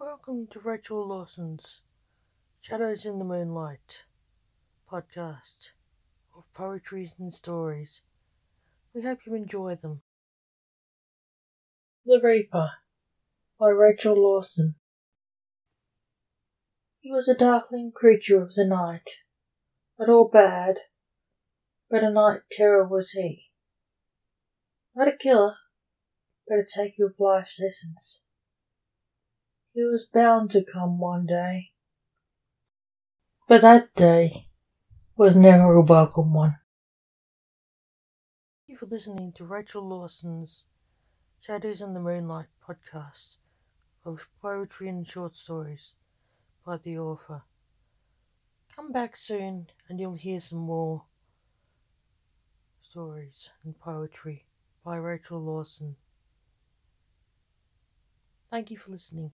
Welcome to Rachel Lawson's Shadows in the Moonlight podcast of poetry and stories. We hope you enjoy them. The Reaper by Rachel Lawson. He was a darkling creature of the night, not all bad, but a night terror was he. Not a killer, but a taker of life's essence. He was bound to come one day. But that day was never a welcome one. Thank you for listening to Rachel Lawson's Shadows in the Moonlight podcast of poetry and short stories by the author. Come back soon and you'll hear some more stories and poetry by Rachel Lawson. Thank you for listening.